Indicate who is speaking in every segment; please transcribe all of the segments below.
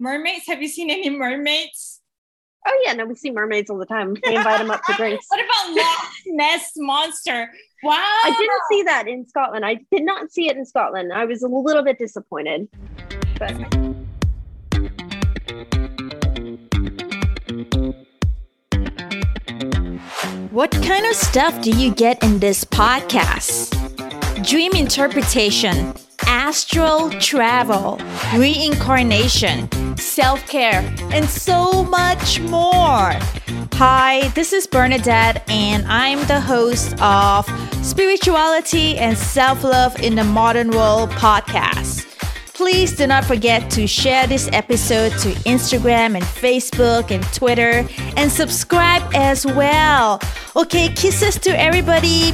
Speaker 1: Mermaids? Have you seen any mermaids?
Speaker 2: Oh yeah, no, we see mermaids all the time. We invite them up to drinks.
Speaker 1: what about Loch Ness monster? Wow,
Speaker 2: I didn't see that in Scotland. I did not see it in Scotland. I was a little bit disappointed, but.
Speaker 3: What kind of stuff do you get in this podcast? Dream interpretation, astral travel, reincarnation, self care, and so much more. Hi, this is Bernadette, and I'm the host of Spirituality and Self Love in the Modern World podcast. Please do not forget to share this episode to Instagram and Facebook and Twitter and subscribe as well. Okay, kisses to everybody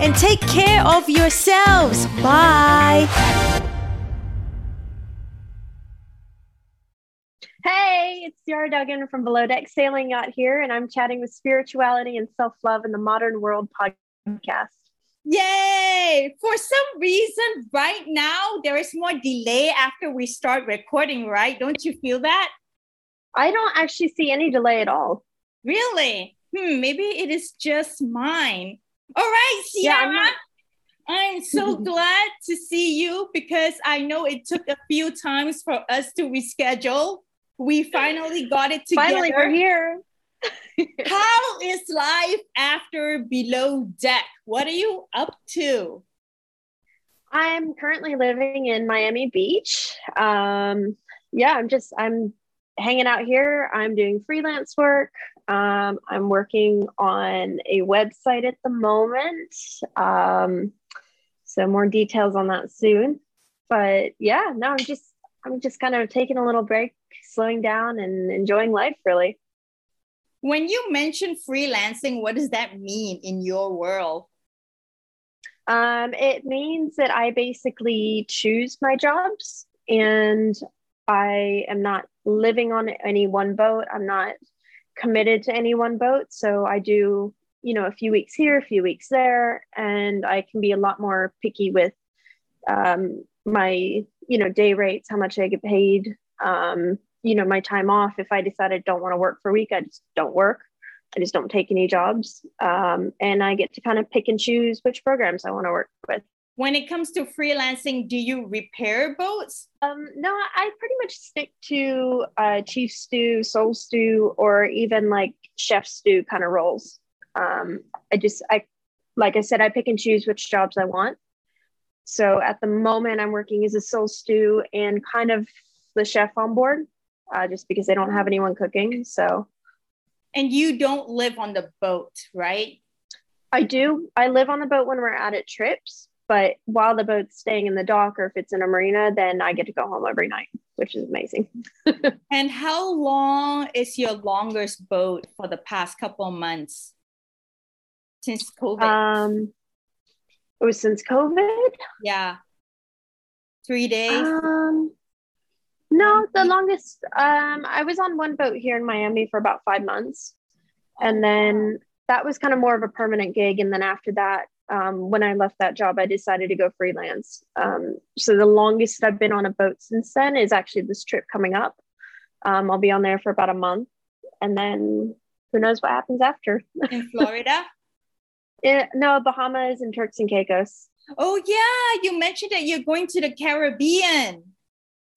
Speaker 3: and take care of yourselves. Bye.
Speaker 2: Hey, it's Ciara Duggan from Below Deck Sailing Yacht here, and I'm chatting with spirituality and self love in the modern world podcast.
Speaker 1: Yay! For some reason, right now, there is more delay after we start recording, right? Don't you feel that?
Speaker 2: I don't actually see any delay at all.
Speaker 1: Really? Hmm, maybe it is just mine. All right, Ciara. Yeah, I'm, I'm so glad to see you because I know it took a few times for us to reschedule. We finally got it together.
Speaker 2: Finally, we're here.
Speaker 1: How is life after below deck? What are you up to?
Speaker 2: I'm currently living in Miami Beach. Um, yeah, I'm just I'm hanging out here. I'm doing freelance work. Um, I'm working on a website at the moment. Um, so more details on that soon. But yeah, no, I'm just I'm just kind of taking a little break, slowing down, and enjoying life. Really.
Speaker 1: When you mention freelancing, what does that mean in your world?
Speaker 2: Um, it means that I basically choose my jobs and I am not living on any one boat. I'm not committed to any one boat. So I do, you know, a few weeks here, a few weeks there, and I can be a lot more picky with um, my, you know, day rates, how much I get paid, um, you know my time off. If i decide i don't want to work for a week i just don't work. I just don't take any jobs. Um, and i get to kind of pick and choose which programs i want to work with
Speaker 1: when it comes to freelancing do you repair boats
Speaker 2: um, no i pretty much stick to uh, chief stew sole stew or even like chef stew kind of roles um, i just i like i said i pick and choose which jobs i want so at the moment i'm working as a sole stew and kind of the chef on board uh, just because they don't have anyone cooking. So,
Speaker 1: and you don't live on the boat, right?
Speaker 2: I do. I live on the boat when we're out at trips, but while the boat's staying in the dock or if it's in a marina, then I get to go home every night, which is amazing.
Speaker 1: and how long is your longest boat for the past couple months since COVID?
Speaker 2: Um, it was since COVID.
Speaker 1: Yeah, three days.
Speaker 2: Um, no, the longest. Um, I was on one boat here in Miami for about five months, and then that was kind of more of a permanent gig. And then after that, um, when I left that job, I decided to go freelance. Um, so the longest I've been on a boat since then is actually this trip coming up. Um, I'll be on there for about a month, and then who knows what happens after.
Speaker 1: In Florida?
Speaker 2: it, no, Bahamas and Turks and Caicos.
Speaker 1: Oh yeah, you mentioned that you're going to the Caribbean.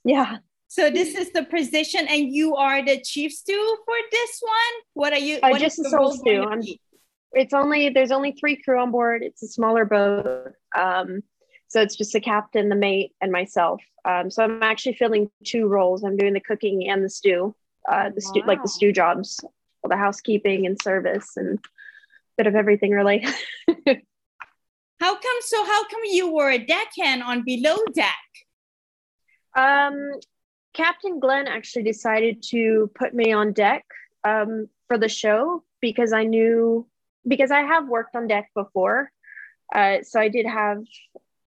Speaker 2: Yeah.
Speaker 1: So this is the position, and you are the chief stew for this one. What are you?
Speaker 2: I just a sole stew. It's only there's only three crew on board. It's a smaller boat, um, so it's just the captain, the mate, and myself. Um, so I'm actually filling two roles. I'm doing the cooking and the stew, uh, the stew like the stew jobs, all the housekeeping and service, and bit of everything really.
Speaker 1: how come? So how come you were a deckhand on below deck?
Speaker 2: Um, Captain Glenn actually decided to put me on deck um, for the show because I knew because I have worked on deck before, uh, so I did have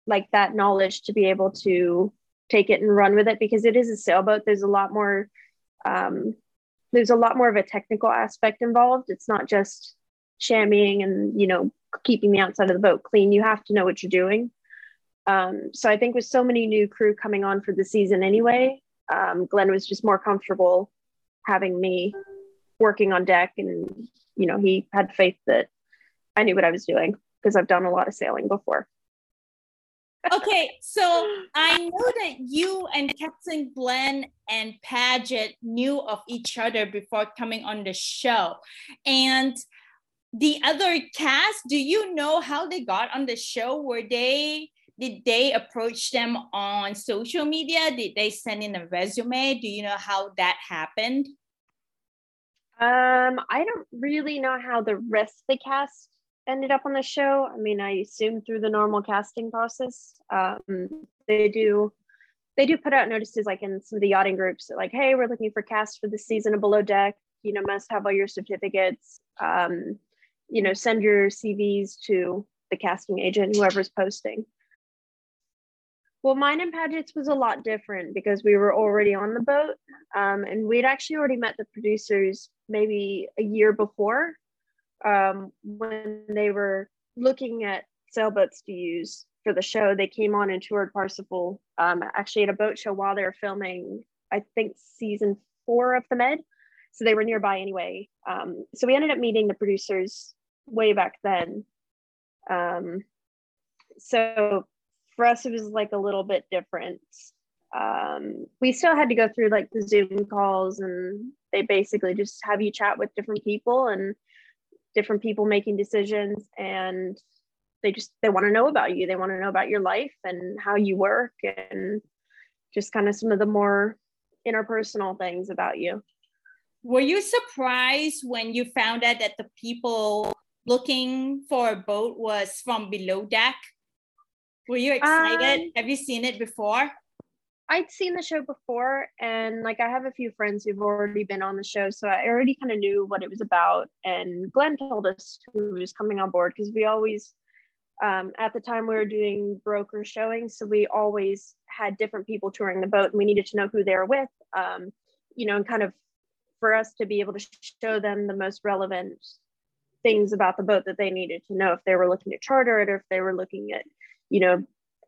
Speaker 2: like that knowledge to be able to take it and run with it because it is a sailboat. There's a lot more. Um, there's a lot more of a technical aspect involved. It's not just chamoising and you know keeping the outside of the boat clean. You have to know what you're doing. Um, so I think with so many new crew coming on for the season anyway, um, Glenn was just more comfortable having me working on deck, and you know he had faith that I knew what I was doing because I've done a lot of sailing before.
Speaker 1: okay, so I know that you and Captain Glenn and Paget knew of each other before coming on the show. And the other cast, do you know how they got on the show? Were they did they approach them on social media? Did they send in a resume? Do you know how that happened?
Speaker 2: Um, I don't really know how the rest of the cast ended up on the show. I mean, I assume through the normal casting process. Um, they do they do put out notices like in some of the yachting groups like, hey, we're looking for cast for the season of Below Deck. You know, must have all your certificates. Um, you know, send your CVs to the casting agent, whoever's posting. Well, mine and Paget's was a lot different because we were already on the boat, um, and we'd actually already met the producers maybe a year before um, when they were looking at sailboats to use for the show. They came on and toured Parsifal um, actually at a boat show while they were filming, I think, season four of The Med. So they were nearby anyway. Um, so we ended up meeting the producers way back then. Um, so for us, it was like a little bit different. Um, we still had to go through like the Zoom calls, and they basically just have you chat with different people and different people making decisions and they just they want to know about you. They want to know about your life and how you work and just kind of some of the more interpersonal things about you.
Speaker 1: Were you surprised when you found out that the people looking for a boat was from below deck? Were you excited? Um, have you seen it before
Speaker 2: I'd seen the show before, and like I have a few friends who've already been on the show, so I already kind of knew what it was about. And Glenn told us who was coming on board because we always, um, at the time, we were doing broker showings, so we always had different people touring the boat, and we needed to know who they were with, um, you know, and kind of for us to be able to show them the most relevant things about the boat that they needed to know if they were looking to charter it or if they were looking at, you know,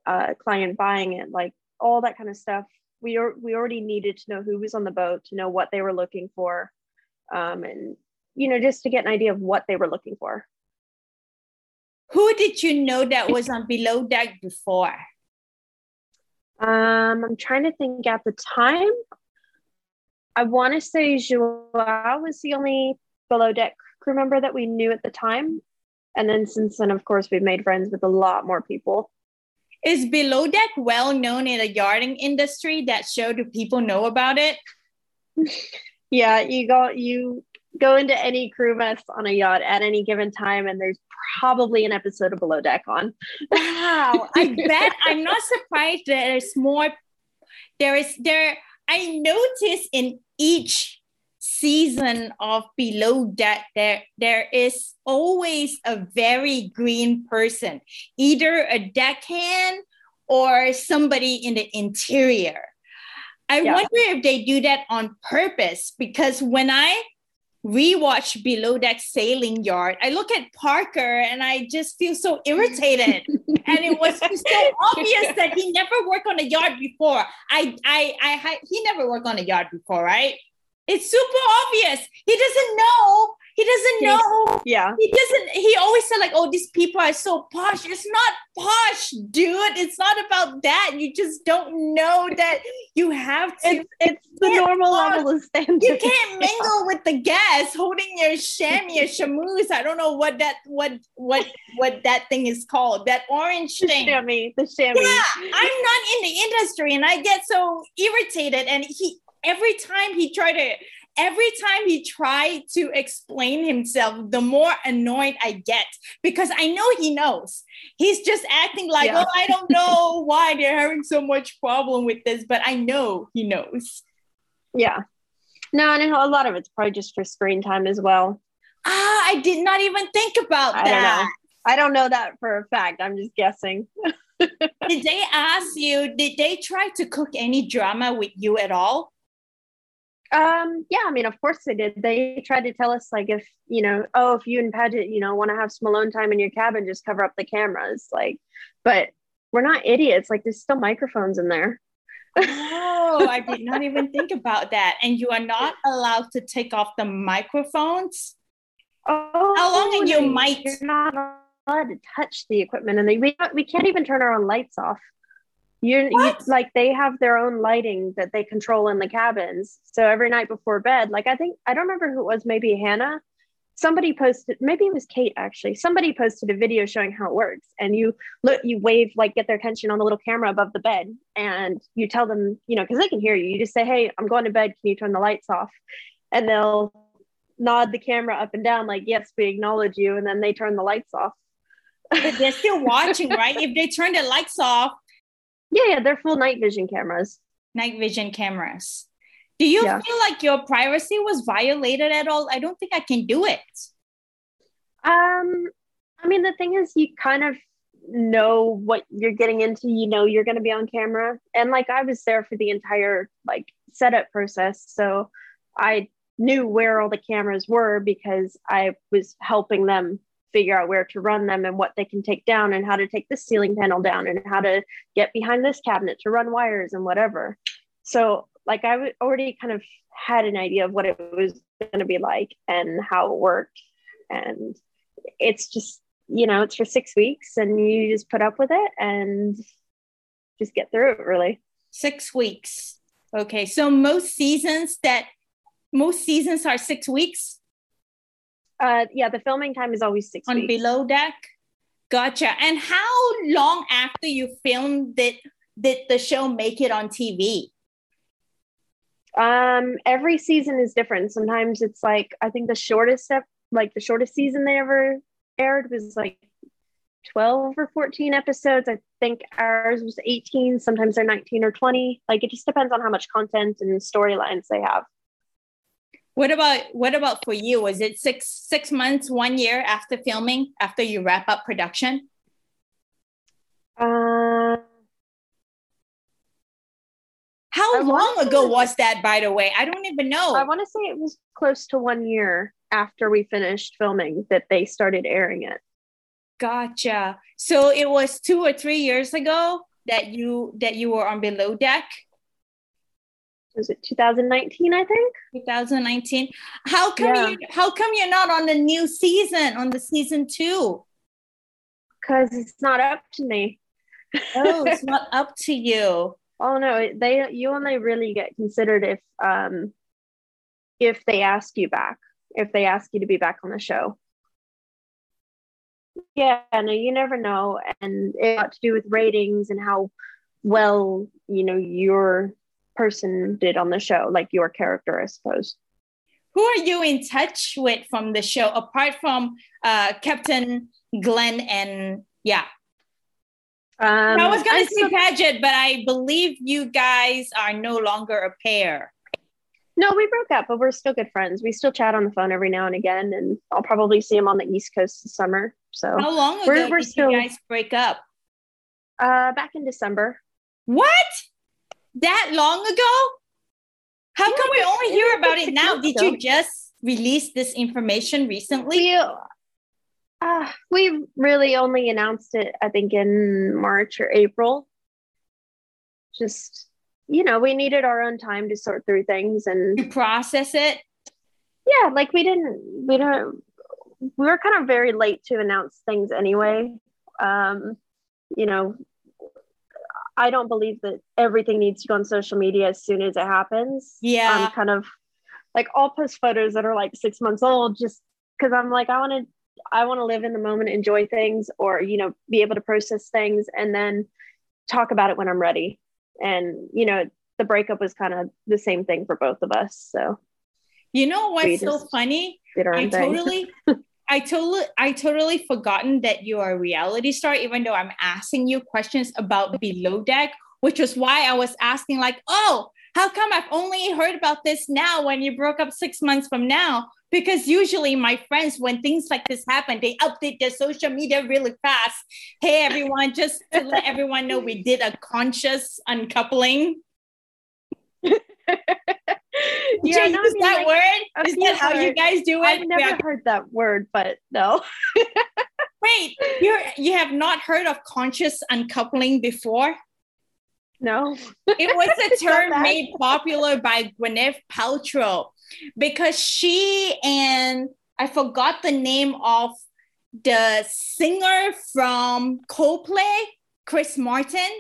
Speaker 2: uh, client buying it, like all that kind of stuff. We are, we already needed to know who was on the boat, to know what they were looking for, um, and you know, just to get an idea of what they were looking for.
Speaker 1: Who did you know that was on below deck before?
Speaker 2: Um, I'm trying to think at the time. I want to say Joao was the only below deck crew member that we knew at the time. And then since then, of course, we've made friends with a lot more people.
Speaker 1: Is Below Deck well known in the yachting industry? That show, do people know about it?
Speaker 2: yeah, you go you go into any crew mess on a yacht at any given time, and there's probably an episode of Below Deck on.
Speaker 1: wow, I bet I'm not surprised that there's more. There is there. I notice in each season of below deck there there is always a very green person either a deckhand or somebody in the interior. I yeah. wonder if they do that on purpose because when i rewatch below deck sailing yacht i look at parker and i just feel so irritated. And it was so obvious that he never worked on a yard before. I i i he never worked on a yard before right it's super obvious. He doesn't know. He doesn't know.
Speaker 2: Yeah.
Speaker 1: He doesn't. He always said like, "Oh, these people are so posh." It's not posh, dude. It's not about that. You just don't know that you have to.
Speaker 2: It's, it's the normal level of standard.
Speaker 1: You can't mingle yeah. with the guests holding your chamois or chamois. I don't know what that what what what that thing is called. That orange thing.
Speaker 2: The chamois. The chamois.
Speaker 1: Yeah, I'm not in the industry, and I get so irritated. And he every time he tried to every time he tried to explain himself, the more annoyed I get because I know he knows. He's just acting like, yeah. oh, I don't know why they're having so much problem with this, but I know he knows.
Speaker 2: Yeah. No, and a lot of it's probably just for screen time as well.
Speaker 1: Ah, I did not even think about
Speaker 2: I
Speaker 1: that.
Speaker 2: Don't. I don't know that for a fact. I'm just guessing.
Speaker 1: did they ask you, did they try to cook any drama with you at all?
Speaker 2: Um, yeah, I mean, of course they did. They tried to tell us like if, you know, oh, if you and Paget, you know, want to have some alone time in your cabin, just cover up the cameras. Like, but we're not idiots. Like there's still microphones in there.
Speaker 1: oh, I did not even think about that. And you are not allowed to take off the microphones.
Speaker 2: Oh,
Speaker 1: How long in your
Speaker 2: no. You're not allowed to touch the equipment, and they, we we can't even turn our own lights off. You're you, like they have their own lighting that they control in the cabins. So every night before bed, like I think I don't remember who it was, maybe Hannah. Somebody posted, maybe it was Kate actually. Somebody posted a video showing how it works, and you look, you wave, like get their attention on the little camera above the bed, and you tell them, you know, because they can hear you. You just say, "Hey, I'm going to bed. Can you turn the lights off?" And they'll nod the camera up and down, like, "Yes, we acknowledge you," and then they turn the lights off.
Speaker 1: But they're still watching, right? If they turn the lights off,
Speaker 2: Yeah, yeah, they're full night vision cameras.
Speaker 1: night vision cameras. Do you
Speaker 2: Yeah.
Speaker 1: feel like your privacy was violated at all? I don't think I can do it.
Speaker 2: Um, I mean, the thing is, you kind of know what you're getting into. You know, you're going to be on camera, and like I was there for the entire like setup process, so I knew where all the cameras were because I was helping them figure out where to run them and what they can take down and how to take this ceiling panel down and how to get behind this cabinet to run wires and whatever. So, like, I already kind of had an idea of what it was going to be like and how it worked. And it's just, you know, it's for six weeks and you just put up with it and just get through it, really.
Speaker 1: Six weeks. Okay. So most seasons that most seasons are six weeks
Speaker 2: Uh, yeah, the filming time is always six
Speaker 1: on
Speaker 2: weeks.
Speaker 1: below deck. Gotcha. And how long after you filmed it did the show make it on TV?
Speaker 2: Um, every season is different. Sometimes it's like I think the shortest step, like the shortest season they ever aired was like 12 or 14 episodes. I think ours was 18. Sometimes they're 19 or 20. Like it just depends on how much content and storylines they have.
Speaker 1: What about what about for you? Was it six six months, one year after filming, after you wrap up production?
Speaker 2: Uh,
Speaker 1: How
Speaker 2: I
Speaker 1: long ago was that, by the way? I don't even know.
Speaker 2: I want to say it was close to one year after we finished filming that they started airing it.
Speaker 1: Gotcha. So it was two or three years ago that you that you were on Below Deck,
Speaker 2: Was it 2019? I think.
Speaker 1: 2019. How come
Speaker 2: Yeah.
Speaker 1: you how come you're not on the new season, on the season two?
Speaker 2: Because it's not up to me.
Speaker 1: Oh, it's not up to you.
Speaker 2: Oh no, they you only really get considered if um if they ask you back, if they ask you to be back on the show. Yeah, no, you never know, and it got to do with ratings and how well you know your person did on the show, like your character, I suppose.
Speaker 1: Who are you in touch with from the show apart from uh, Captain Glenn and yeah?
Speaker 2: Um,
Speaker 1: I was gonna say Paget, but I believe you guys are no longer a pair.
Speaker 2: no, we broke up, but we're still good friends. We still chat on the phone every now and again, and I'll probably see him on the East Coast this summer. So,
Speaker 1: How long ago
Speaker 2: We're- we're
Speaker 1: did
Speaker 2: still-
Speaker 1: you guys break up?
Speaker 2: uh, back in December.
Speaker 1: What? That long ago? How
Speaker 2: Yeah,
Speaker 1: come we only hear about it now? Did you just release this information recently?
Speaker 2: We uh, we really only announced it, I think, in March or April. Just you know, we needed our own time to sort through things, and
Speaker 1: To process it?
Speaker 2: yeah, like we didn't, we don't, we were kind of very late to announce things anyway. Um, you know, I don't believe that everything needs to go on social media as soon as it happens.
Speaker 1: Yeah.
Speaker 2: I'm kind of like I'll post photos that are like six months old just because I'm like I want to I want to live in the moment, enjoy things, or you know, be able to process things and then talk about it when I'm ready. And you know, the breakup was kind of the same thing for both of us. So
Speaker 1: You know what's so funny? I totally I totally I totally forgotten that you're a reality star, even though I'm asking you questions about below deck, which is why I was asking, like, oh, how come I've only heard about this now when you broke up six months from now? Because usually my friends, when things like this happen, they update their social media really fast. Hey everyone, just to let everyone know we did a conscious uncoupling.
Speaker 2: Yeah,
Speaker 1: you
Speaker 2: no, I mean,
Speaker 1: that
Speaker 2: like,
Speaker 1: word? Is that how you guys do it?
Speaker 2: I've never
Speaker 1: are-
Speaker 2: heard that word, but no.
Speaker 1: Wait, you you have not heard of conscious uncoupling before?
Speaker 2: No.
Speaker 1: it was a term made popular by Gwyneth Paltrow because she and I forgot the name of the singer from Coldplay, Chris Martin.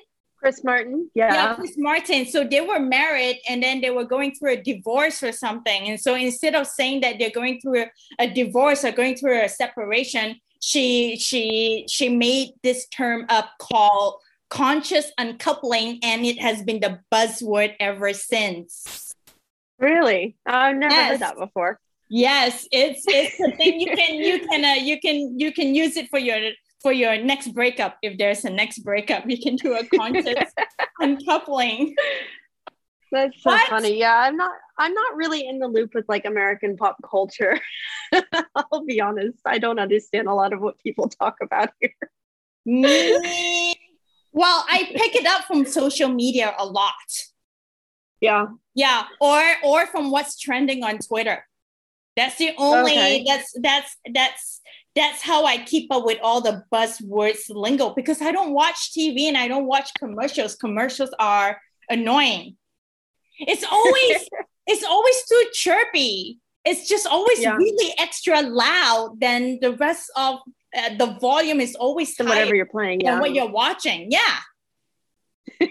Speaker 2: Chris Martin, yeah.
Speaker 1: Yeah, Chris Martin. So they were married and then they were going through a divorce or something. And so instead of saying that they're going through a, a divorce or going through a separation, she she she made this term up called conscious uncoupling and it has been the buzzword ever since.
Speaker 2: Really? I've never yes. heard that before.
Speaker 1: Yes, it's it's a thing you can you can uh, you can you can use it for your for your next breakup if there's a next breakup you can do a conscious uncoupling.
Speaker 2: That's so what? funny. Yeah, I'm not I'm not really in the loop with like American pop culture. I'll be honest. I don't understand a lot of what people talk about here.
Speaker 1: Me. Well, I pick it up from social media a lot.
Speaker 2: Yeah.
Speaker 1: Yeah, or or from what's trending on Twitter. That's the only okay. that's that's that's that's how I keep up with all the buzzwords lingo because I don't watch TV and I don't watch commercials. Commercials are annoying. It's always it's always too chirpy. It's just always yeah. really extra loud than the rest of uh, the volume is always
Speaker 2: whatever you're playing. Yeah,
Speaker 1: what you're watching. Yeah.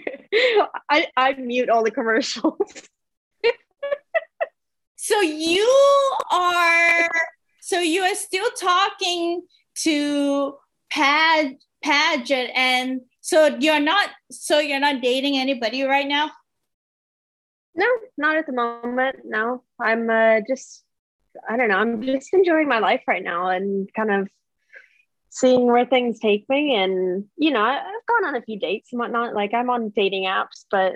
Speaker 2: I I mute all the commercials.
Speaker 1: So you are so you are still talking to Pad Paget and so you're not so you're not dating anybody right now?
Speaker 2: No, not at the moment. No. I'm uh, just I don't know, I'm just enjoying my life right now and kind of seeing where things take me and you know i've gone on a few dates and whatnot like i'm on dating apps but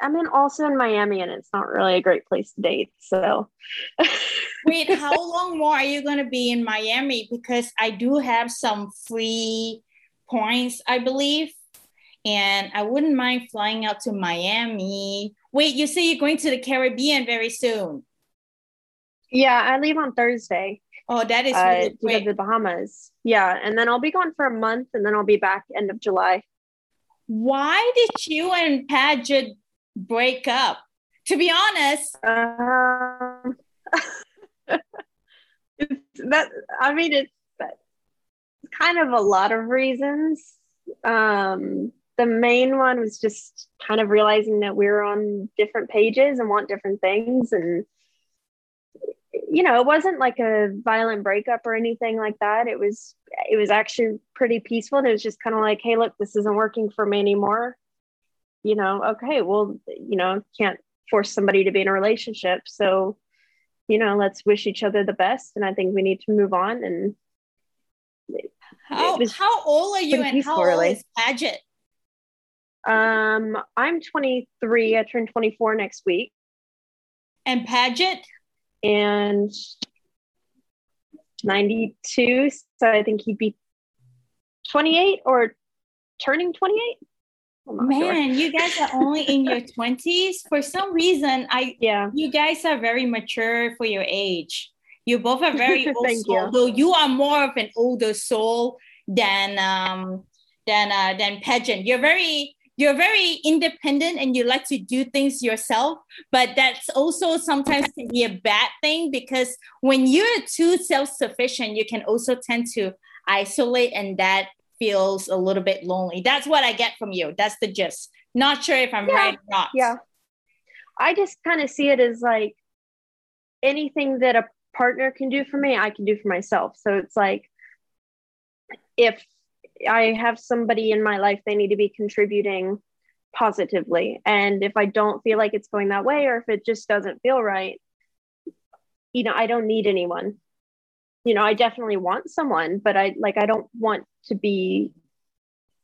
Speaker 2: I'm in also in Miami and it's not really a great place to date. So
Speaker 1: wait, how long more are you gonna be in Miami? Because I do have some free points, I believe. And I wouldn't mind flying out to Miami. Wait, you say you're going to the Caribbean very soon.
Speaker 2: Yeah, I leave on Thursday.
Speaker 1: Oh, that is really uh,
Speaker 2: to the Bahamas. Yeah, and then I'll be gone for a month, and then I'll be back end of July.
Speaker 1: Why did you and Paget break up? To be honest,
Speaker 2: um, that I mean it's kind of a lot of reasons. Um, the main one was just kind of realizing that we are on different pages and want different things and you know it wasn't like a violent breakup or anything like that it was it was actually pretty peaceful and it was just kind of like hey look this isn't working for me anymore you know, okay, well, you know, can't force somebody to be in a relationship. So, you know, let's wish each other the best. And I think we need to move on. And
Speaker 1: how, how old are you and how old is Paget?
Speaker 2: Um, I'm 23. I turn 24 next week.
Speaker 1: And Paget?
Speaker 2: And 92. So I think he'd be 28 or turning 28.
Speaker 1: Man, sure. you guys are only in your 20s. For some reason, I
Speaker 2: yeah,
Speaker 1: you guys are very mature for your age. You both are very old soul, you. though you are more of an older soul than um than uh than Paget. You're very you're very independent and you like to do things yourself, but that's also sometimes can be a bad thing because when you're too self-sufficient, you can also tend to isolate and that feels a little bit lonely. That's what I get from you. That's the gist. Not sure if I'm yeah. right or not.
Speaker 2: Yeah. I just kind of see it as like anything that a partner can do for me, I can do for myself. So it's like if I have somebody in my life, they need to be contributing positively. And if I don't feel like it's going that way, or if it just doesn't feel right, you know, I don't need anyone you know i definitely want someone but i like i don't want to be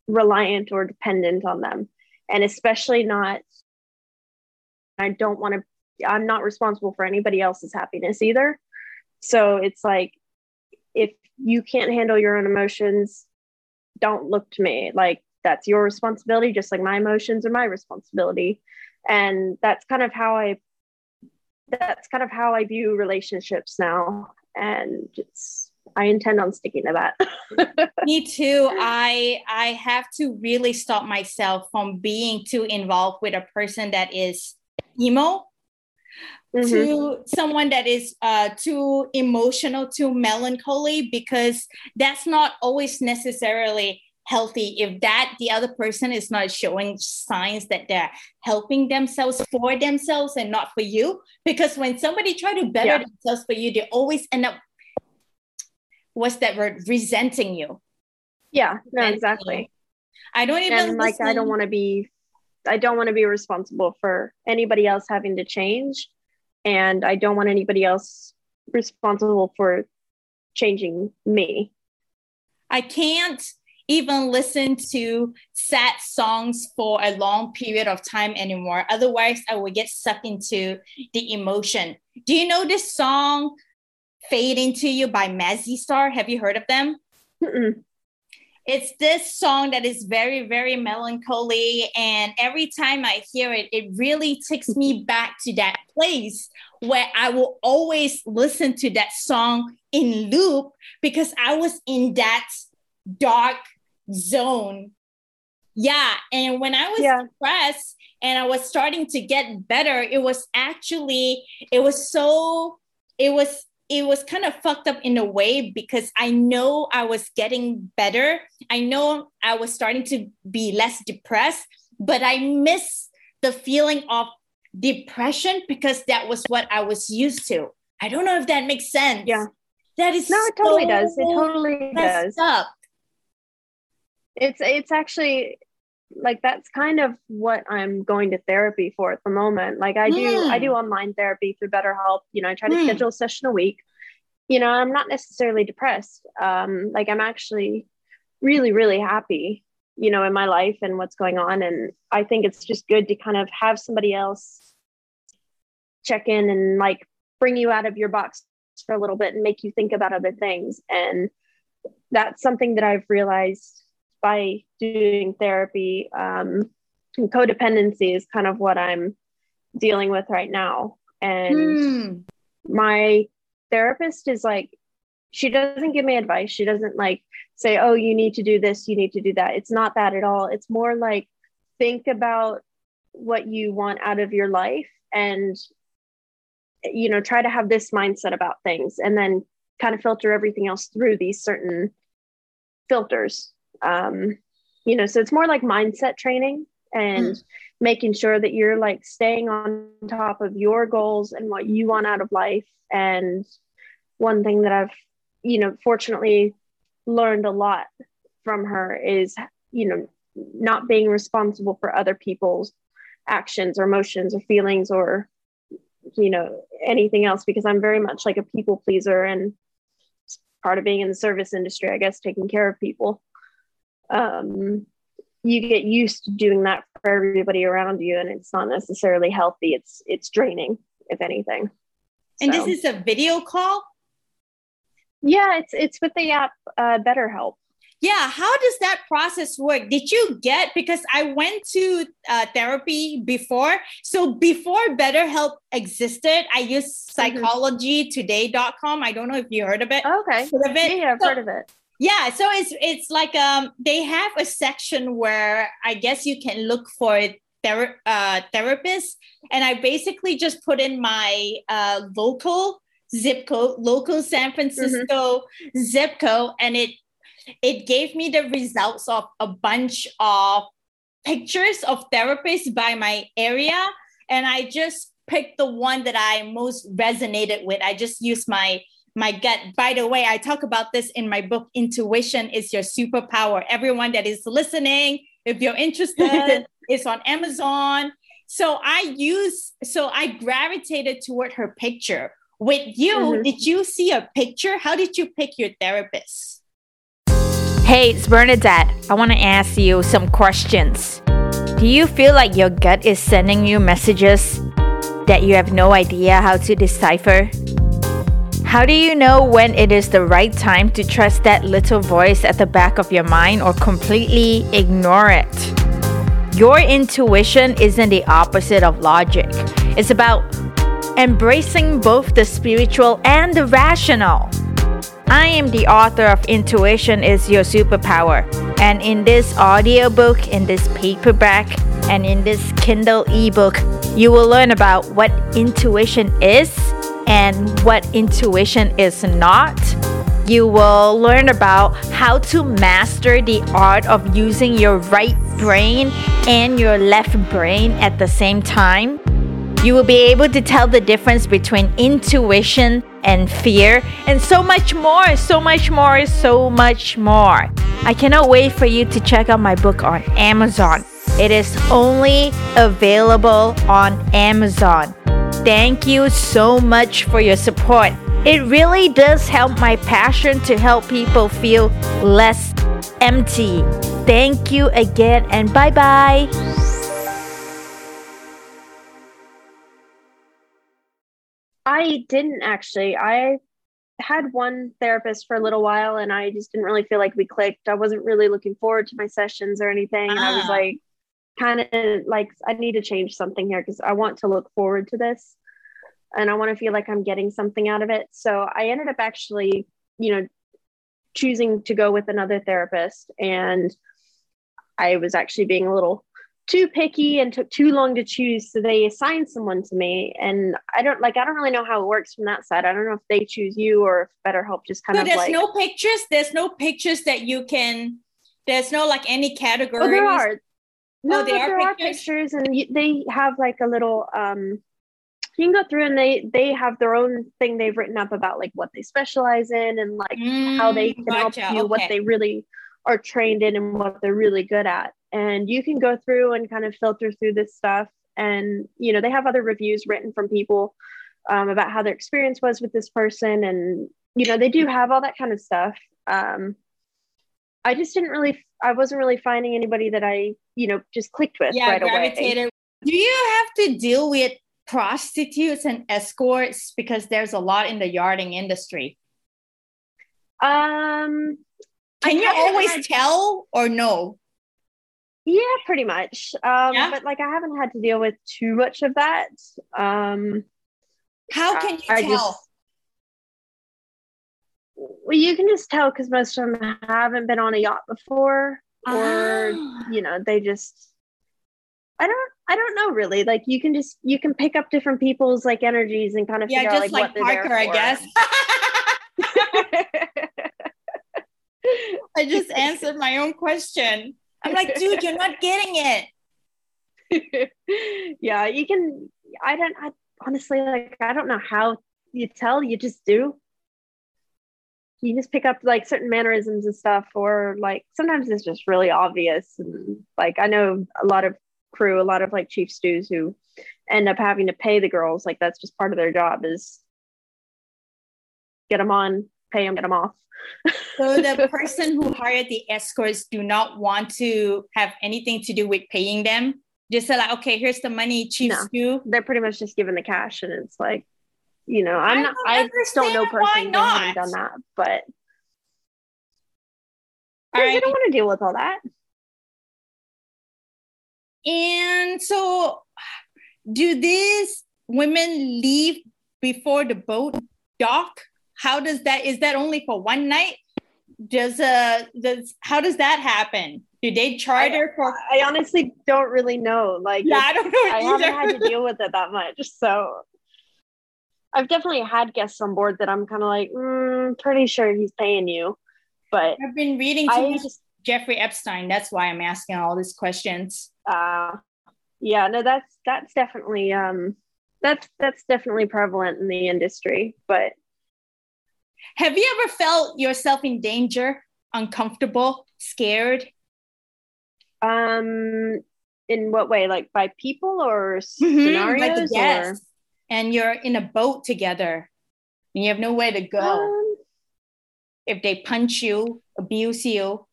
Speaker 2: reliant or dependent on them. And especially not i don't want to i'm not responsible for anybody else's happiness either. So it's like if you can't handle your own emotions don't look to me. Like that's your responsibility just like my emotions are my responsibility. And that's kind of how i that's kind of how i view relationships now and it's I intend on sticking to that.
Speaker 1: Me too. I I have to really stop myself from being too involved with a person that is emo mm-hmm. to someone that is uh, too emotional, too melancholy, because that's not always necessarily healthy. If that the other person is not showing signs that they're helping themselves for themselves and not for you because when somebody try to better yeah. themselves for you they always end up what's that word? Resenting you.
Speaker 2: Yeah no exactly.
Speaker 1: I don't even
Speaker 2: and like i don't want to be i don't want to be responsible for anybody else having to change and i don't want anybody else responsible for changing me.
Speaker 1: I can't even listen to sad songs for a long period of time anymore. Otherwise, I would get sucked into the emotion. Do you know this song, Fade Into You by Mazzy Star? Have you heard of them? Mm-mm. It's this song that is very, very melancholy. And every time I hear it, it really takes me back to that place where I will always listen to that song in loop because I was in that dark zone. Yeah. And when I was yeah. depressed and I was starting to get better, it was actually, it was so, it was, it was kind of fucked up in a way because I know I was getting better. I know I was starting to be less depressed, but I miss the feeling of depression because that was what I was used to. I don't know if that makes sense.
Speaker 2: Yeah.
Speaker 1: That is
Speaker 2: no, it totally so does. It totally does.
Speaker 1: Up
Speaker 2: it's it's actually like that's kind of what I'm going to therapy for at the moment. Like I do mm. I do hmm. online therapy through BetterHelp. You know, I try to mm. schedule a session a week. You know, I'm not necessarily depressed. Um, like I'm actually really, really happy, you know, in my life and what's going on. And I think it's just good to kind of have somebody else check in and like bring you out of your box for a little bit and make you think about other things. And that's something that I've realized by doing therapy. Um, codependency is kind of what I'm dealing with right now. And mm. my therapist is like, she doesn't give me advice. She doesn't like say, oh, you need to do this, you need to do that. It's not that at all. It's more like, think about what you want out of your life and you know try to have this mindset about things and then kind of filter everything else through these certain filters um, you know so it's more like mindset training and mm. making sure that you're like staying on top of your goals and what you want out of life and one thing that i've you know fortunately learned a lot from her is you know not being responsible for other people's actions or emotions or feelings or you know anything else because i'm very much like a people pleaser and part of being in the service industry i guess taking care of people um, you get used to doing that for everybody around you and it's not necessarily healthy. It's it's draining if anything.
Speaker 1: And so. this is a video call?
Speaker 2: Yeah it's it's with the app uh, betterhelp.
Speaker 1: Yeah how does that process work? Did you get because i went to uh, therapy before. So before betterhelp existed i used mm-hmm. psychologytoday.com i don't know if you heard of it.
Speaker 2: Okay.
Speaker 1: Heard
Speaker 2: of it? yeah i've so, heard of it
Speaker 1: yeah so it's it's like um they have a section where i guess you can look for ther- uh, therapists and i basically just put in my uh, local zip code local san francisco mm-hmm. zip code and it it gave me the results of a bunch of pictures of therapists by my area and i just picked the one that i most resonated with i just used my my gut. By the way, I talk about this in my book, Intuition is Your Superpower. Everyone that is listening, if you're interested, it's on Amazon. So I use, so I gravitated toward her picture. With you, mm-hmm. did you see a picture? How did you pick your therapist?
Speaker 3: Hey, it's Bernadette. I want to ask you some questions. Do you feel like your gut is sending you messages that you have no idea how to decipher? How do you know when it is the right time to trust that little voice at the back of your mind or completely ignore it? Your intuition isn't the opposite of logic. It's about embracing both the spiritual and the rational. I am the author of Intuition is Your Superpower. And in this audiobook, in this paperback, and in this Kindle ebook, you will learn about what intuition is and what intuition is not. You will learn about how to master the art of using your right brain and your left brain at the same time. You will be able to tell the difference between intuition and fear, and so much more, so much more, so much more. I cannot wait for you to check out my book on Amazon. It is only available on Amazon. Thank you so much for your support. It really does help my passion to help people feel less empty. Thank you again, and bye bye.
Speaker 2: I didn't actually. I had one therapist for a little while and I just didn't really feel like we clicked. I wasn't really looking forward to my sessions or anything. And I was ah. like, kind of like, I need to change something here because I want to look forward to this and I want to feel like I'm getting something out of it. So I ended up actually, you know, choosing to go with another therapist. And I was actually being a little too picky and took too long to choose. So they assigned someone to me. And I don't like, I don't really know how it works from that side. I don't know if they choose you or if BetterHelp just kind
Speaker 1: so
Speaker 2: of
Speaker 1: there's
Speaker 2: like.
Speaker 1: no pictures. There's no pictures that you can, there's no like any categories.
Speaker 2: Oh, there are. No, oh, there, are, there pictures? are pictures and you, they have like a little, um, you can go through and they they have their own thing they've written up about like what they specialize in and like mm, how they mm, can gotcha. help you okay. what they really are trained in and what they're really good at and you can go through and kind of filter through this stuff and you know they have other reviews written from people um, about how their experience was with this person and you know they do have all that kind of stuff um, i just didn't really i wasn't really finding anybody that i you know just clicked with yeah, right gravitated. away
Speaker 1: do you have to deal with prostitutes and escorts because there's a lot in the yarding industry
Speaker 2: um
Speaker 1: can you always had, tell or no
Speaker 2: yeah, pretty much. Um, yeah? But like, I haven't had to deal with too much of that. Um,
Speaker 1: How can you I tell? Just,
Speaker 2: well, you can just tell because most of them haven't been on a yacht before, or ah. you know, they just. I don't. I don't know really. Like you can just you can pick up different people's like energies and kind of yeah, just out, like, like Parker, I guess.
Speaker 1: I just answered my own question. I'm like, dude, you're not getting
Speaker 2: it. yeah, you can. I don't. I honestly like. I don't know how you tell. You just do. You just pick up like certain mannerisms and stuff, or like sometimes it's just really obvious. And like I know a lot of crew, a lot of like chief stews who end up having to pay the girls. Like that's just part of their job is get them on, pay them, get them off
Speaker 1: so the person who hired the escorts do not want to have anything to do with paying them. Just say like, okay, here's the money, chief no, stew.
Speaker 2: They're pretty much just given the cash, and it's like, you know, I'm I not. I don't know personally who haven't done that, but all right. I don't want to deal with all that.
Speaker 1: And so, do these women leave before the boat dock? how does that is that only for one night does uh does how does that happen do they charter
Speaker 2: I,
Speaker 1: for
Speaker 2: i honestly don't really know like
Speaker 1: yeah i don't know
Speaker 2: i either. haven't had to deal with it that much so i've definitely had guests on board that i'm kind of like mm, pretty sure he's paying you but
Speaker 1: i've been reading too much just, jeffrey epstein that's why i'm asking all these questions
Speaker 2: uh yeah no that's that's definitely um that's that's definitely prevalent in the industry but
Speaker 1: have you ever felt yourself in danger, uncomfortable, scared?
Speaker 2: Um, in what way? Like by people or mm-hmm, scenarios? Yes. Or?
Speaker 1: And you're in a boat together and you have nowhere to go. Um, if they punch you, abuse you,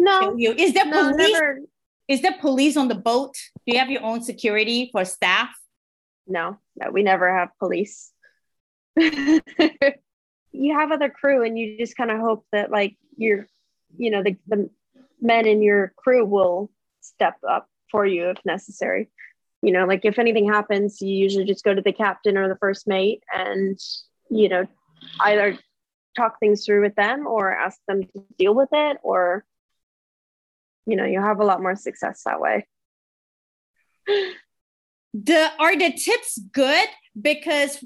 Speaker 2: no.
Speaker 1: You. Is there no, police? Never. Is there police on the boat? Do you have your own security for staff?
Speaker 2: No, no, we never have police. you have other crew and you just kind of hope that like your you know the, the men in your crew will step up for you if necessary you know like if anything happens you usually just go to the captain or the first mate and you know either talk things through with them or ask them to deal with it or you know you have a lot more success that way.
Speaker 1: The are the tips good? Because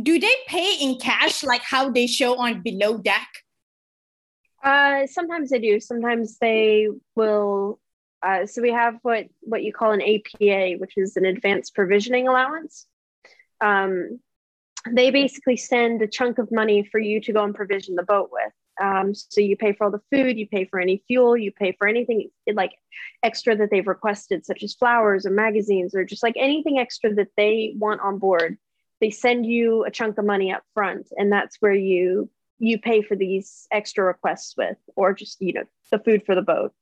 Speaker 1: do they pay in cash like how they show on below deck?
Speaker 2: Uh sometimes they do. Sometimes they will uh, so we have what what you call an apa which is an advanced provisioning allowance um, they basically send a chunk of money for you to go and provision the boat with. Um, so you pay for all the food, you pay for any fuel, you pay for anything like extra that they've requested, such as flowers or magazines or just like anything extra that they want on board. They send you a chunk of money up front, and that's where you you pay for these extra requests with, or just you know the food for the boat.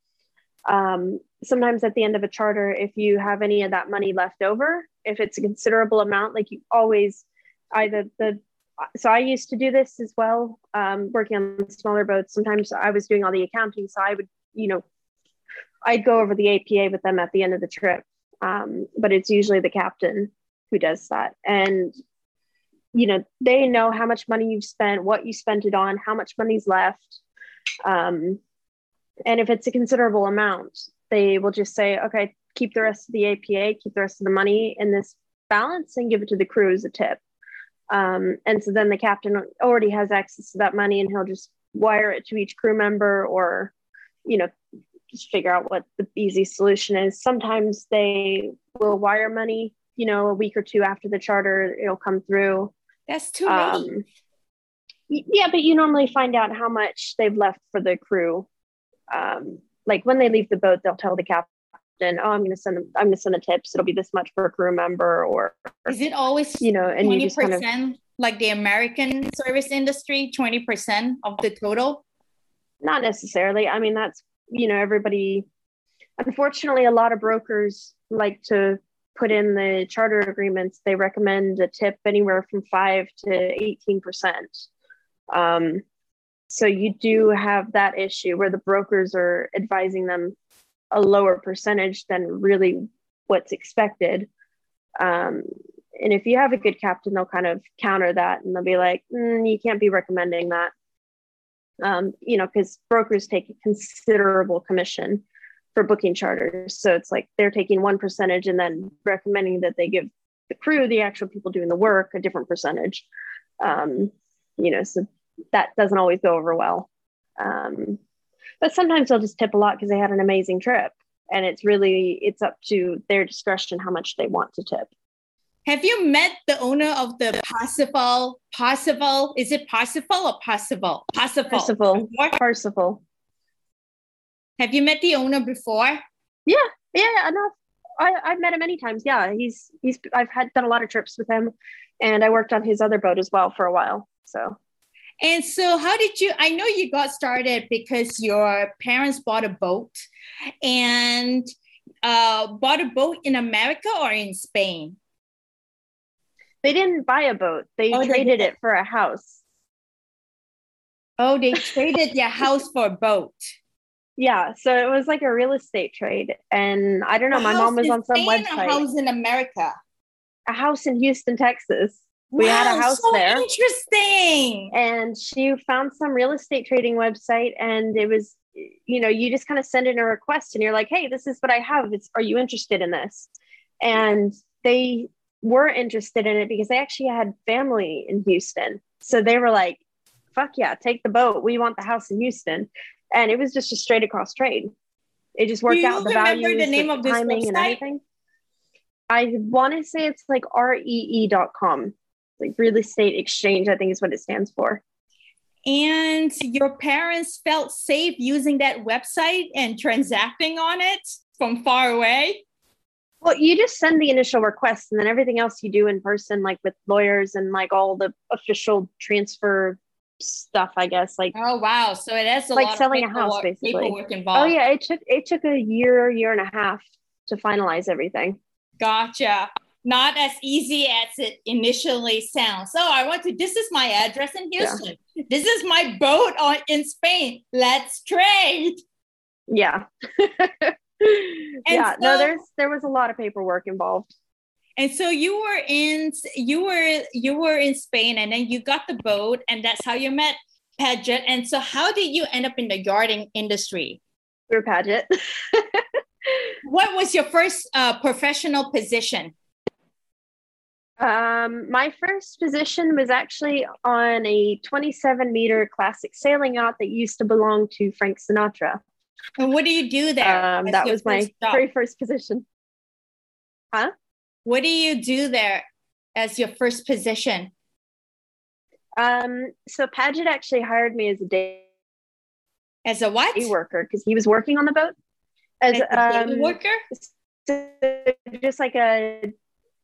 Speaker 2: Um, sometimes at the end of a charter, if you have any of that money left over, if it's a considerable amount, like you always either the so I used to do this as well, um, working on smaller boats. Sometimes I was doing all the accounting, so I would, you know, I'd go over the APA with them at the end of the trip. Um, but it's usually the captain who does that, and you know, they know how much money you've spent, what you spent it on, how much money's left, um, and if it's a considerable amount, they will just say, okay, keep the rest of the APA, keep the rest of the money in this balance, and give it to the crew as a tip. Um, and so then the captain already has access to that money and he'll just wire it to each crew member or, you know, just figure out what the easy solution is. Sometimes they will wire money, you know, a week or two after the charter, it'll come through.
Speaker 1: That's too late. Um,
Speaker 2: yeah, but you normally find out how much they've left for the crew. Um, like when they leave the boat, they'll tell the captain oh i'm going to send them i'm going to send the tips. It'll be this much per crew member or
Speaker 1: is it always
Speaker 2: you know and 20% you just kind of,
Speaker 1: like the american service industry 20% of the total?
Speaker 2: Not necessarily. I mean that's you know everybody unfortunately a lot of brokers like to put in the charter agreements. They recommend a tip anywhere from 5 to 18% um, so you do have that issue where the brokers are advising them a lower percentage than really what's expected. Um, and if you have a good captain, they'll kind of counter that and they'll be like, mm, you can't be recommending that. Um, you know, because brokers take a considerable commission for booking charters. So it's like they're taking one percentage and then recommending that they give the crew, the actual people doing the work, a different percentage. Um, you know, so that doesn't always go over well. Um, but sometimes they'll just tip a lot because they had an amazing trip and it's really it's up to their discretion how much they want to tip
Speaker 1: have you met the owner of the Parsifal? Parsifal? Is it Parsifal or Parsifal? Parsifal.
Speaker 2: Parsifal. Parsifal.
Speaker 1: Have you met the owner before?
Speaker 2: Yeah, yeah, enough. I, I've met him many times. Yeah, he's he's. I've had done a lot of trips with him, and I worked on his other boat as well for a while. So
Speaker 1: and so, how did you? I know you got started because your parents bought a boat and uh, bought a boat in America or in Spain?
Speaker 2: They didn't buy a boat, they oh, traded they it for a house.
Speaker 1: Oh, they traded their house for a boat.
Speaker 2: Yeah, so it was like a real estate trade. And I don't know, a my mom was on some Spain website.
Speaker 1: A house in America.
Speaker 2: A house in Houston, Texas we wow, had a house
Speaker 1: so
Speaker 2: there.
Speaker 1: Interesting.
Speaker 2: And she found some real estate trading website, and it was, you know, you just kind of send in a request, and you're like, "Hey, this is what I have. It's, are you interested in this?" And they were interested in it because they actually had family in Houston, so they were like, "Fuck yeah, take the boat. We want the house in Houston." And it was just a straight across trade. It just worked out the value, the name the of timing, and everything. I want to say it's like ree.com like real estate exchange, I think is what it stands for.
Speaker 1: And your parents felt safe using that website and transacting on it from far away?
Speaker 2: Well, you just send the initial request and then everything else you do in person, like with lawyers and like all the official transfer stuff, I guess. Like
Speaker 1: oh wow, so it is
Speaker 2: like selling a house basically. Oh yeah, it took it took a year, year and a half to finalize everything.
Speaker 1: Gotcha not as easy as it initially sounds. So I want to, this is my address in Houston. Yeah. This is my boat on in Spain. Let's trade.
Speaker 2: Yeah. yeah. So, no, there's there was a lot of paperwork involved.
Speaker 1: And so you were in you were you were in Spain and then you got the boat and that's how you met Paget. And so, how did you end up in the yachting industry?
Speaker 2: Through Paget.
Speaker 1: what was your first uh, professional position?
Speaker 2: Um, my first position was actually on a 27 meter classic sailing yacht that used to belong to Frank Sinatra.
Speaker 1: And what do you do there?
Speaker 2: Um, that was my job? very first position. Huh?
Speaker 1: What do you do there as your first position?
Speaker 2: Um, so Paget actually hired me as a day
Speaker 1: as a what
Speaker 2: worker because he was working on the boat
Speaker 1: as, as a um, worker.
Speaker 2: So just like a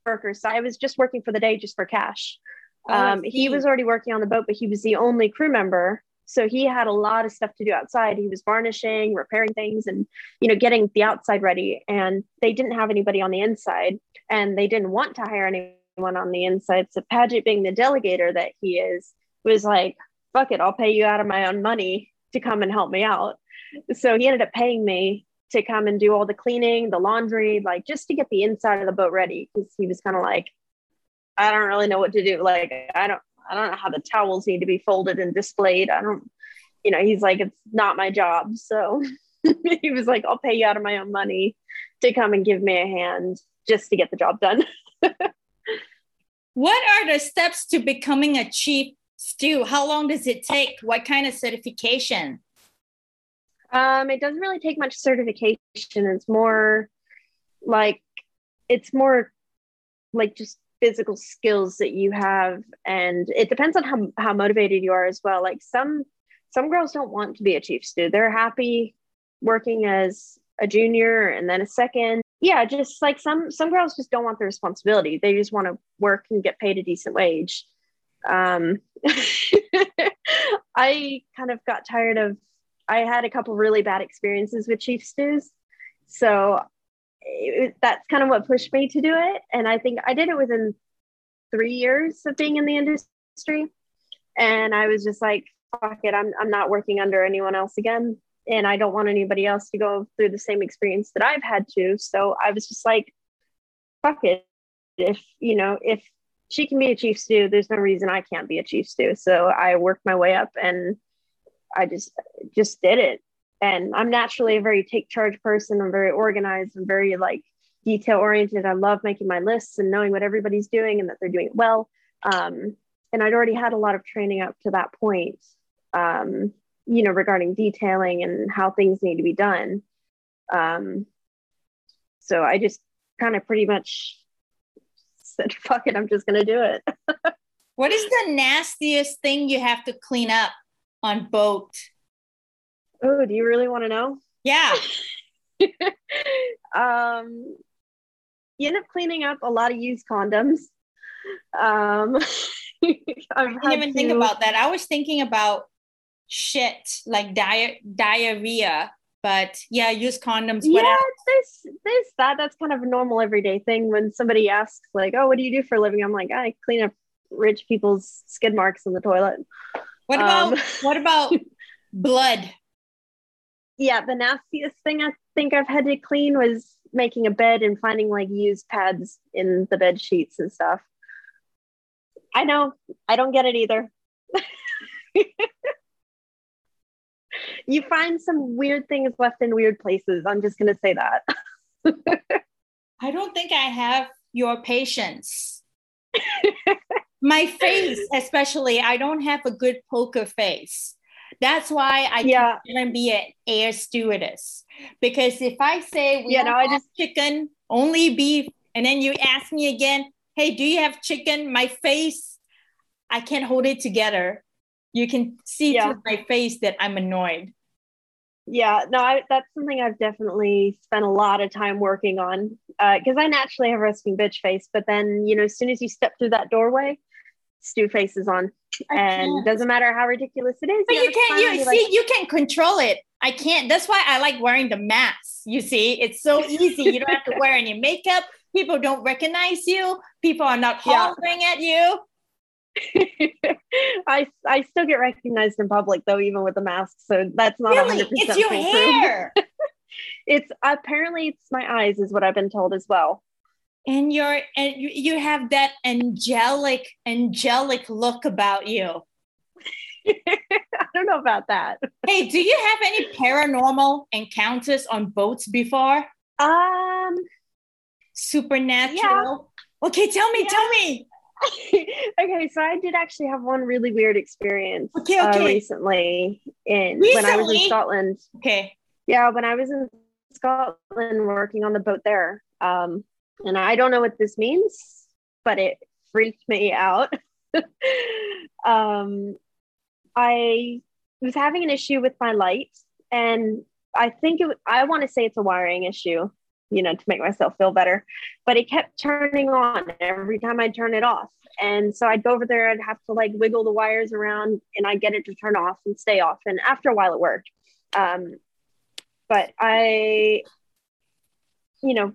Speaker 2: worker. So I was just working for the day just for cash. Oh, um, he was already working on the boat, but he was the only crew member. So he had a lot of stuff to do outside. He was varnishing, repairing things, and you know, getting the outside ready. And they didn't have anybody on the inside, and they didn't want to hire anyone on the inside. So Paget, being the delegator that he is, was like, "Fuck it, I'll pay you out of my own money to come and help me out." So he ended up paying me to come and do all the cleaning, the laundry, like just to get the inside of the boat ready because he was kind of like, I don't really know what to do. Like, I don't, I don't know how the towels need to be folded and displayed. I don't, you know, he's like, it's not my job. So he was like, I'll pay you out of my own money to come and give me a hand just to get the job done.
Speaker 1: what are the steps to becoming a chief stew? How long does it take? What kind of certification?
Speaker 2: Um, it doesn't really take much certification. It's more like it's more like just physical skills that you have. And it depends on how, how motivated you are as well. Like some some girls don't want to be a chief stew. They're happy working as a junior and then a second. Yeah just like some some girls just don't want the responsibility. They just want to work and get paid a decent wage. Um i kind of got tired of I had a couple really bad experiences with chief stews. So it, that's kind of what pushed me to do it. And I think I did it within three years of being in the industry. And I was just like, fuck it, I'm, I'm not working under anyone else again. And I don't want anybody else to go through the same experience that I've had to. So I was just like, fuck it. If, you know, if she can be a chief stew, there's no reason I can't be a chief stew. So I worked my way up and I just just did it. And I'm naturally a very take charge person. I'm very organized. I'm very like detail oriented. I love making my lists and knowing what everybody's doing and that they're doing it well. Um, and I'd already had a lot of training up to that point, um, you know, regarding detailing and how things need to be done. Um, so I just kind of pretty much said, fuck it, I'm just going to do it.
Speaker 1: what is the nastiest thing you have to clean up on boat?
Speaker 2: Oh, do you really want to know?
Speaker 1: Yeah.
Speaker 2: um, you end up cleaning up a lot of used condoms. Um,
Speaker 1: I didn't even to... think about that. I was thinking about shit like di- diarrhea, but yeah, used condoms.
Speaker 2: Yeah, there's there's that. That's kind of a normal everyday thing. When somebody asks, like, "Oh, what do you do for a living?" I'm like, "I clean up rich people's skid marks in the toilet."
Speaker 1: What about um, what about blood?
Speaker 2: Yeah, the nastiest thing I think I've had to clean was making a bed and finding like used pads in the bed sheets and stuff. I know, I don't get it either. you find some weird things left in weird places. I'm just going to say that.
Speaker 1: I don't think I have your patience my face especially i don't have a good poker face. That's why i yeah. can't be an air stewardess. Because if i say we yeah, no, I just chicken only beef and then you ask me again hey do you have chicken? My face i can't hold it together. You can see yeah. through my face that i'm annoyed.
Speaker 2: Yeah no I, that's something i've definitely spent a lot of time working on because uh, i naturally have a resting bitch face but then you know as soon as you step through that doorway stew faces on. And doesn't matter how ridiculous it is
Speaker 1: but you, you can't you see like, you can control it. I can't that's why i like wearing the mask you see? It's so easy. You don't have to wear any makeup. People don't recognize you. People are not hollering yeah. at you.
Speaker 2: I I still get recognized in public though, even with the mask. So that's not
Speaker 1: really. It's your hair.
Speaker 2: it's apparently it's my eyes, is what I've been told as well
Speaker 1: and you're and you, have that angelic angelic look about you i
Speaker 2: don't know about that.
Speaker 1: hey, do you have any paranormal encounters on boats before?
Speaker 2: Um,
Speaker 1: supernatural. Yeah. Okay, tell me, yeah. tell me.
Speaker 2: okay, so I did actually have one really weird experience okay, okay. Uh, recently in recently? when I was in Scotland.
Speaker 1: Okay.
Speaker 2: Yeah, when I was in Scotland working on the boat there. Um, and I don't know what this means, but it freaked me out. um, I was having an issue with my light, and I think it, I want to say it's a wiring issue, you know, to make myself feel better. But it kept turning on every time I turn it off, and so I'd go over there, I'd have to like wiggle the wires around, and I get it to turn off and stay off. And after a while, it worked. Um, but I, you know,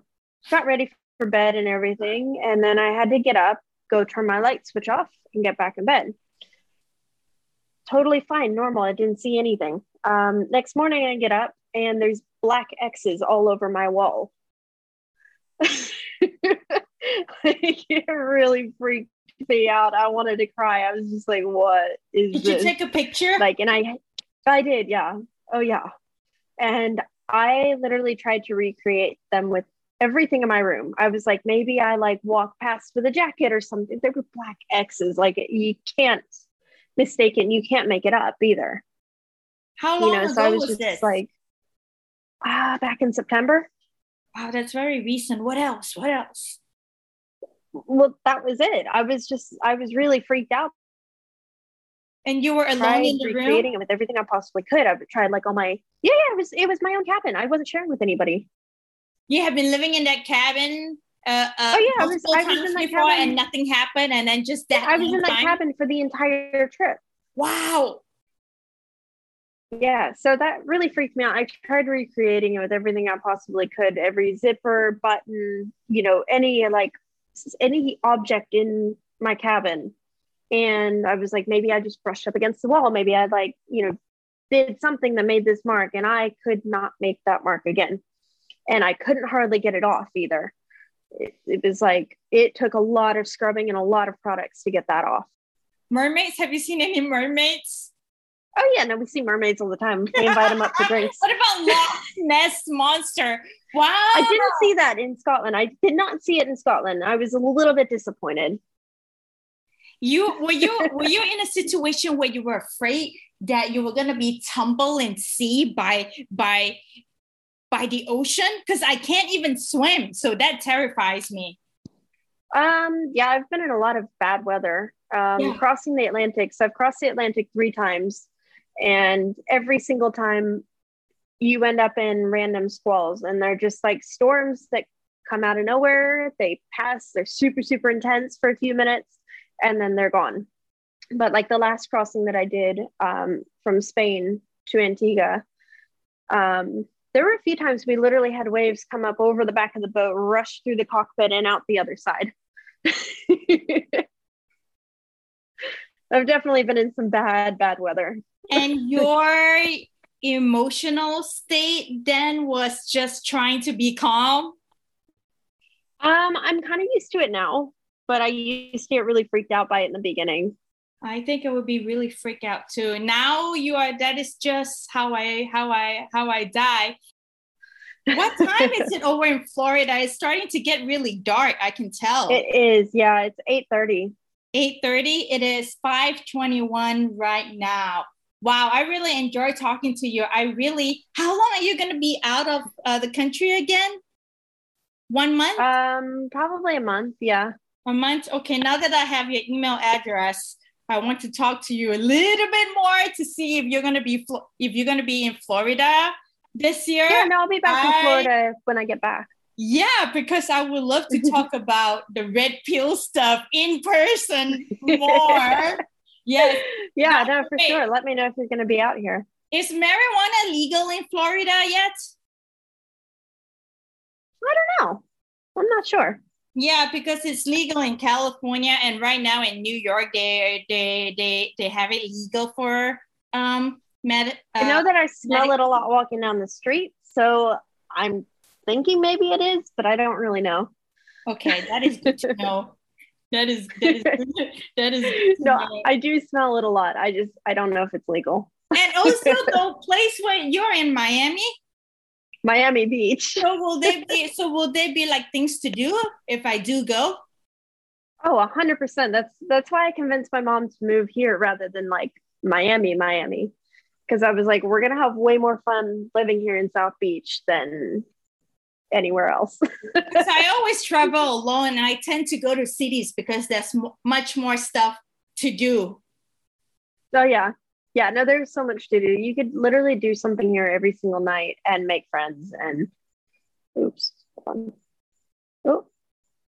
Speaker 2: got ready for bed and everything, and then I had to get up, go turn my light switch off, and get back in bed totally fine, normal. I didn't see anything. Um, next morning, I get up and there's black X's all over my wall. it really freaked me out. I wanted to cry. I was just like, "What is?"
Speaker 1: Did
Speaker 2: this?
Speaker 1: you take a picture?
Speaker 2: Like, and I, I did. Yeah. Oh yeah. And I literally tried to recreate them with everything in my room. I was like, maybe I like walk past with a jacket or something. There were black X's. Like you can't mistaken. You can't make it up either.
Speaker 1: How long you know, ago so I was, was just this?
Speaker 2: Like, ah, back in September.
Speaker 1: Wow, that's very recent. What else? What else?
Speaker 2: Well, that was it. I was just, I was really freaked out.
Speaker 1: And you were alone in the
Speaker 2: room? it with everything I possibly could. I tried like all my, yeah, yeah, it was, it was my own cabin. I wasn't sharing with anybody.
Speaker 1: You have been living in that cabin uh, uh,
Speaker 2: oh yeah, I was, I was in that cabin
Speaker 1: and nothing happened, and then just that.
Speaker 2: I was in that time? cabin for the entire trip.
Speaker 1: Wow.
Speaker 2: Yeah, so that really freaked me out. I tried recreating it with everything I possibly could, every zipper, button, you know, any like any object in my cabin. And I was like, maybe I just brushed up against the wall. Maybe I like, you know, did something that made this mark, and I could not make that mark again. And I couldn't hardly get it off either it, it was like it took a lot of scrubbing and a lot of products to get that off.
Speaker 1: Mermaids? Have you seen any mermaids?
Speaker 2: Oh yeah, no, we see mermaids all the time. We invite them up to drinks.
Speaker 1: what about Loch Ness monster? Wow,
Speaker 2: I didn't see that in Scotland. I did not see it in Scotland. I was a little bit disappointed.
Speaker 1: You were you were you in a situation where you were afraid that you were gonna be tumbled and see by by by the ocean because I can't even swim. So that terrifies me.
Speaker 2: Um, yeah, I've been in a lot of bad weather. Um, yeah. crossing the Atlantic. So I've crossed the Atlantic three times, and every single time you end up in random squalls, and they're just like storms that come out of nowhere. They pass, they're super, super intense for a few minutes, and then they're gone. But like the last crossing that I did um, from Spain to Antigua, um, there were a few times we literally had waves come up over the back of the boat, rush through the cockpit and out the other side. I've definitely been in some bad, bad weather.
Speaker 1: and your emotional state then was just trying to be calm?
Speaker 2: Um, I'm kind of used to it now, but I used to get really freaked out by it in the beginning.
Speaker 1: I think it would be really freak out too. Now you are that is just how I how I how I die. What time is it over in Florida? It's starting to get really dark. I can tell.
Speaker 2: It is. Yeah, it's 8:30.
Speaker 1: 8:30. It is 5:21 right now. Wow, I really enjoy talking to you. I really How long are you going to be out of uh, the country again? One month?
Speaker 2: Um probably a month, yeah.
Speaker 1: A month. Okay, now that I have your email address, I want to talk to you a little bit more to see if you're gonna be if you're gonna be in Florida this year.
Speaker 2: Yeah, no, I'll be back I, in Florida when I get back.
Speaker 1: Yeah, because I would love to talk about the red pill stuff in person more. yes.
Speaker 2: Yeah, no, for sure. Let me know if you're gonna be out here.
Speaker 1: Is marijuana legal in Florida yet?
Speaker 2: I don't know. I'm not sure.
Speaker 1: Yeah, because it's legal in California and right now in New York they they they they have it legal for um med.
Speaker 2: Uh, I know that I smell it a lot walking down the street, so I'm thinking maybe it is, but I don't really know.
Speaker 1: Okay, that is good to know. That is that is that is
Speaker 2: no. Know. I do smell it a lot. I just I don't know if it's legal.
Speaker 1: and also the place where you're in Miami.
Speaker 2: Miami Beach.
Speaker 1: So will they be? So will they be like things to do if I do go?
Speaker 2: Oh, a hundred percent. That's that's why I convinced my mom to move here rather than like Miami, Miami. Because I was like, we're gonna have way more fun living here in South Beach than anywhere else.
Speaker 1: because I always travel alone, and I tend to go to cities because there's m- much more stuff to do.
Speaker 2: Oh yeah, yeah. No, there's so much to do. You could literally do something here every single night and make friends. And oops, oh.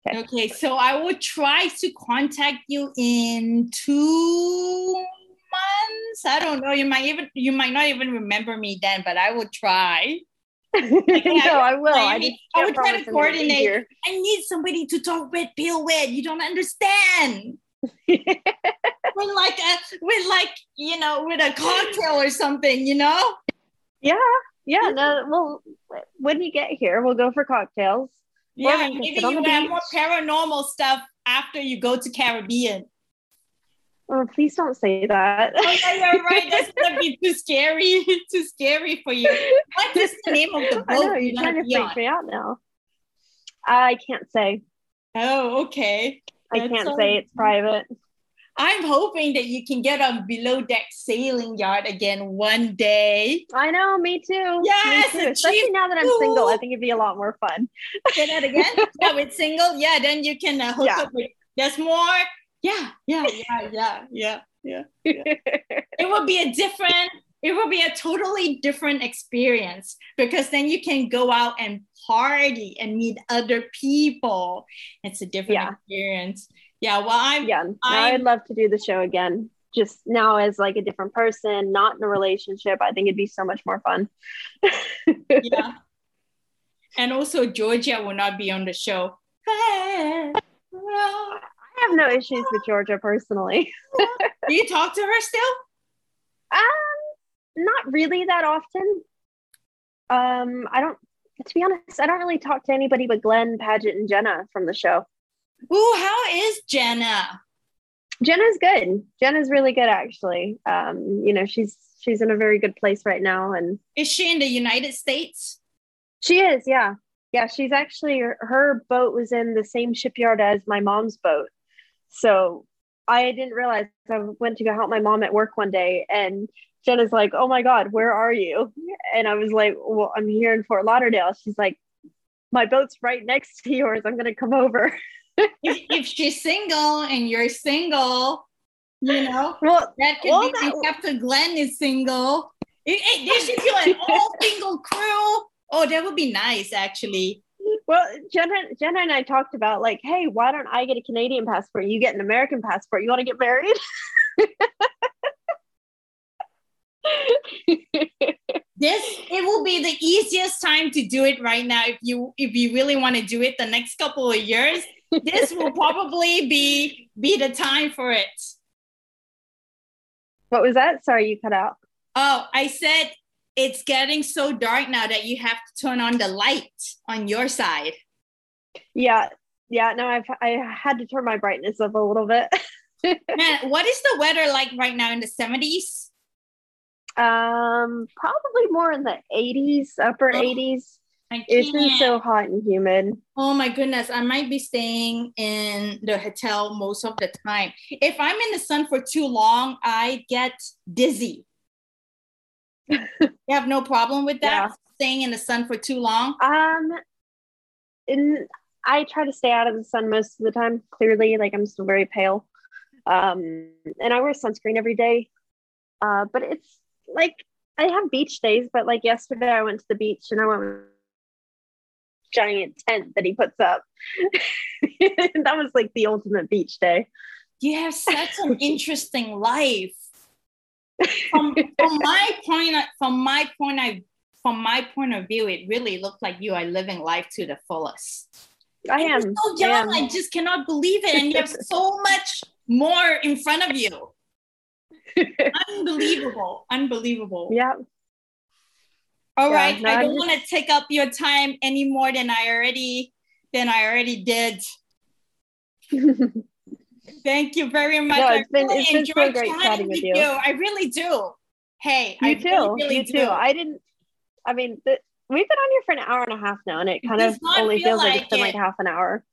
Speaker 1: Okay. okay, so I will try to contact you in two months. I don't know. You might even you might not even remember me then, but I will try.
Speaker 2: Like, no, I, I will. I, I,
Speaker 1: I would try to coordinate. I need somebody to talk with, pill with. You don't understand. with like a with like you know with a cocktail or something, you know.
Speaker 2: Yeah, yeah. Mm-hmm. No, well, when you get here, we'll go for cocktails.
Speaker 1: Yeah, maybe you have more paranormal stuff after you go to Caribbean.
Speaker 2: Oh, please don't say that.
Speaker 1: oh, yeah, you're right. That's gonna be too scary. too scary for you. What is the name of the boat? I
Speaker 2: know, you're, you're trying to freak me out now. I can't say.
Speaker 1: Oh, okay.
Speaker 2: I can't say it's private.
Speaker 1: I'm hoping that you can get on below deck sailing yacht again one day.
Speaker 2: I know, me too.
Speaker 1: Yes,
Speaker 2: me too. especially now that I'm single, I think it'd be a lot more fun.
Speaker 1: Say that again. yeah, with single, yeah, then you can uh, hook yeah. up with. There's more. Yeah, yeah, yeah, yeah, yeah, yeah. yeah. it would be a different. It will be a totally different experience because then you can go out and party and meet other people. It's a different yeah. experience. Yeah well i'm
Speaker 2: yeah i would love to do the show again. Just now as like a different person not in a relationship i think it'd be so much more fun.
Speaker 1: Yeah. And also georgia will not be on the show. I
Speaker 2: have no issues with georgia personally.
Speaker 1: Do you talk to her still?
Speaker 2: Um not really that often um i don't to be honest i don't really talk to anybody but glenn paget and jenna from the show
Speaker 1: Ooh, how is Jenna?
Speaker 2: Jenna's good. Jenna's really good actually. Um, you know, she's she's in a very good place right now and
Speaker 1: Is she in the United States?
Speaker 2: She is, yeah. Yeah, she's actually her boat was in the same shipyard as my mom's boat. So I didn't realize I went to go help my mom at work one day and Jenna's like, "Oh my god, where are you?" And I was like, "Well, I'm here in Fort Lauderdale." She's like, "My boat's right next to yours. I'm going to come over."
Speaker 1: if, if, she's single and you're single, you know,
Speaker 2: well,
Speaker 1: that could well, be that, after Glenn is single. It, it, should be an all single crew. Oh, that would be nice, actually.
Speaker 2: Well, Jenna, Jenna and I talked about like, hey, why don't I get a Canadian passport? You get an American passport. You want to get married?
Speaker 1: this it will be the easiest time to do it right now if you if you really want to do it the next couple of years this will probably be be the time for it.
Speaker 2: What was that? Sorry, you cut out.
Speaker 1: Oh, I said it's getting so dark now that you have to turn on the light on your side.
Speaker 2: Yeah, yeah. No, I've I had to turn my brightness up a little bit.
Speaker 1: Man, what is the weather like right now in the seventies?
Speaker 2: Um, probably more in the eighties, upper oh. eighties. It's been so hot and humid.
Speaker 1: Oh my goodness. I might be staying in the hotel most of the time. If I'm in the sun for too long, I get dizzy. you have no problem with that? Yeah. Staying in the sun for too long?
Speaker 2: Um in I try to stay out of the sun most of the time. Clearly, like I'm still very pale. Um, and I wear sunscreen every day. Uh, but it's like I have beach days, but like yesterday I went to the beach and I went giant tent that he puts up. that was like the ultimate beach day.
Speaker 1: You have such an interesting life. From, from my point, of, from my point, of, from my point of view, it really looked like you are living life to the fullest.
Speaker 2: I am
Speaker 1: so young. I, I just cannot believe it, and you have so much more in front of you. unbelievable, unbelievable.
Speaker 2: Yeah,
Speaker 1: all yeah, right. No, I don't just... want to take up your time any more than I already than I already did. Thank you very much.
Speaker 2: No, it's been, really it's been so great chatting with you. you.
Speaker 1: I really do. Hey,
Speaker 2: you I too. Really, really you do. too. I didn't. I mean, the, we've been on here for an hour and a half now, and it kind it of only feels like, like it's been like half an hour.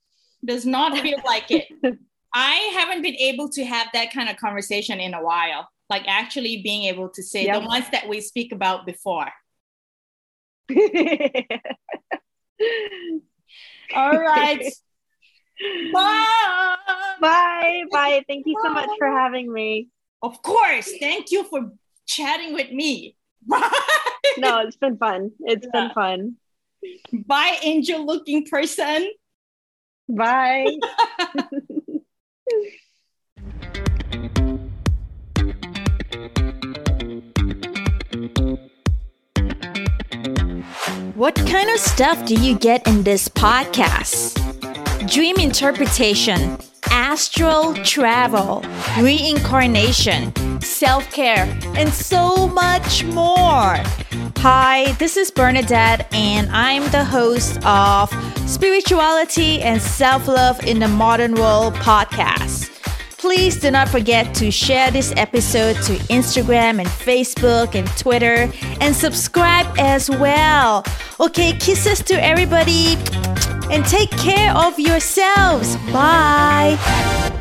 Speaker 1: Does not feel like it. I haven't been able to have that kind of conversation in a while. Like actually being able to say yep. the ones that we speak about before. All right. Bye.
Speaker 2: Bye. Bye. Thank you so much for having me.
Speaker 1: Of course. Thank you for chatting with me. Bye.
Speaker 2: No, it's been fun. It's yeah. been fun.
Speaker 1: Bye, angel looking person.
Speaker 2: Bye.
Speaker 3: What kind of stuff do you get in this podcast? Dream interpretation, astral travel, reincarnation, self care, and so much more. Hi, this is Bernadette, and I'm the host of Spirituality and Self Love in the Modern World podcast. Please do not forget to share this episode to Instagram and Facebook and Twitter and subscribe as well. Okay, kisses to everybody and take care of yourselves. Bye.